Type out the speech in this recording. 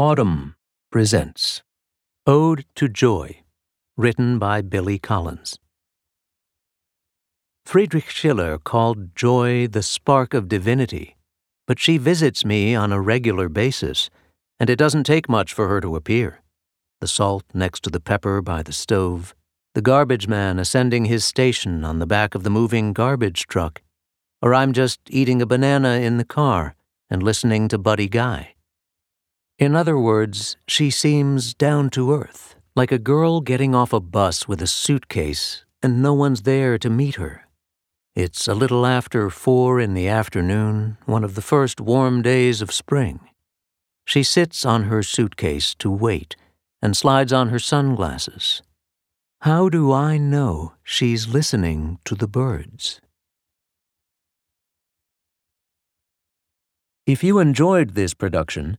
Audm presents Ode to Joy, written by Billy Collins. Friedrich Schiller called joy the spark of divinity, but she visits me on a regular basis, and it doesn't take much for her to appear. The salt next to the pepper by the stove, the garbage man ascending his station on the back of the moving garbage truck, or I'm just eating a banana in the car and listening to Buddy Guy. In other words, she seems down to earth, like a girl getting off a bus with a suitcase and no one's there to meet her. It's a little after four in the afternoon, one of the first warm days of spring. She sits on her suitcase to wait and slides on her sunglasses. How do I know she's listening to the birds? If you enjoyed this production,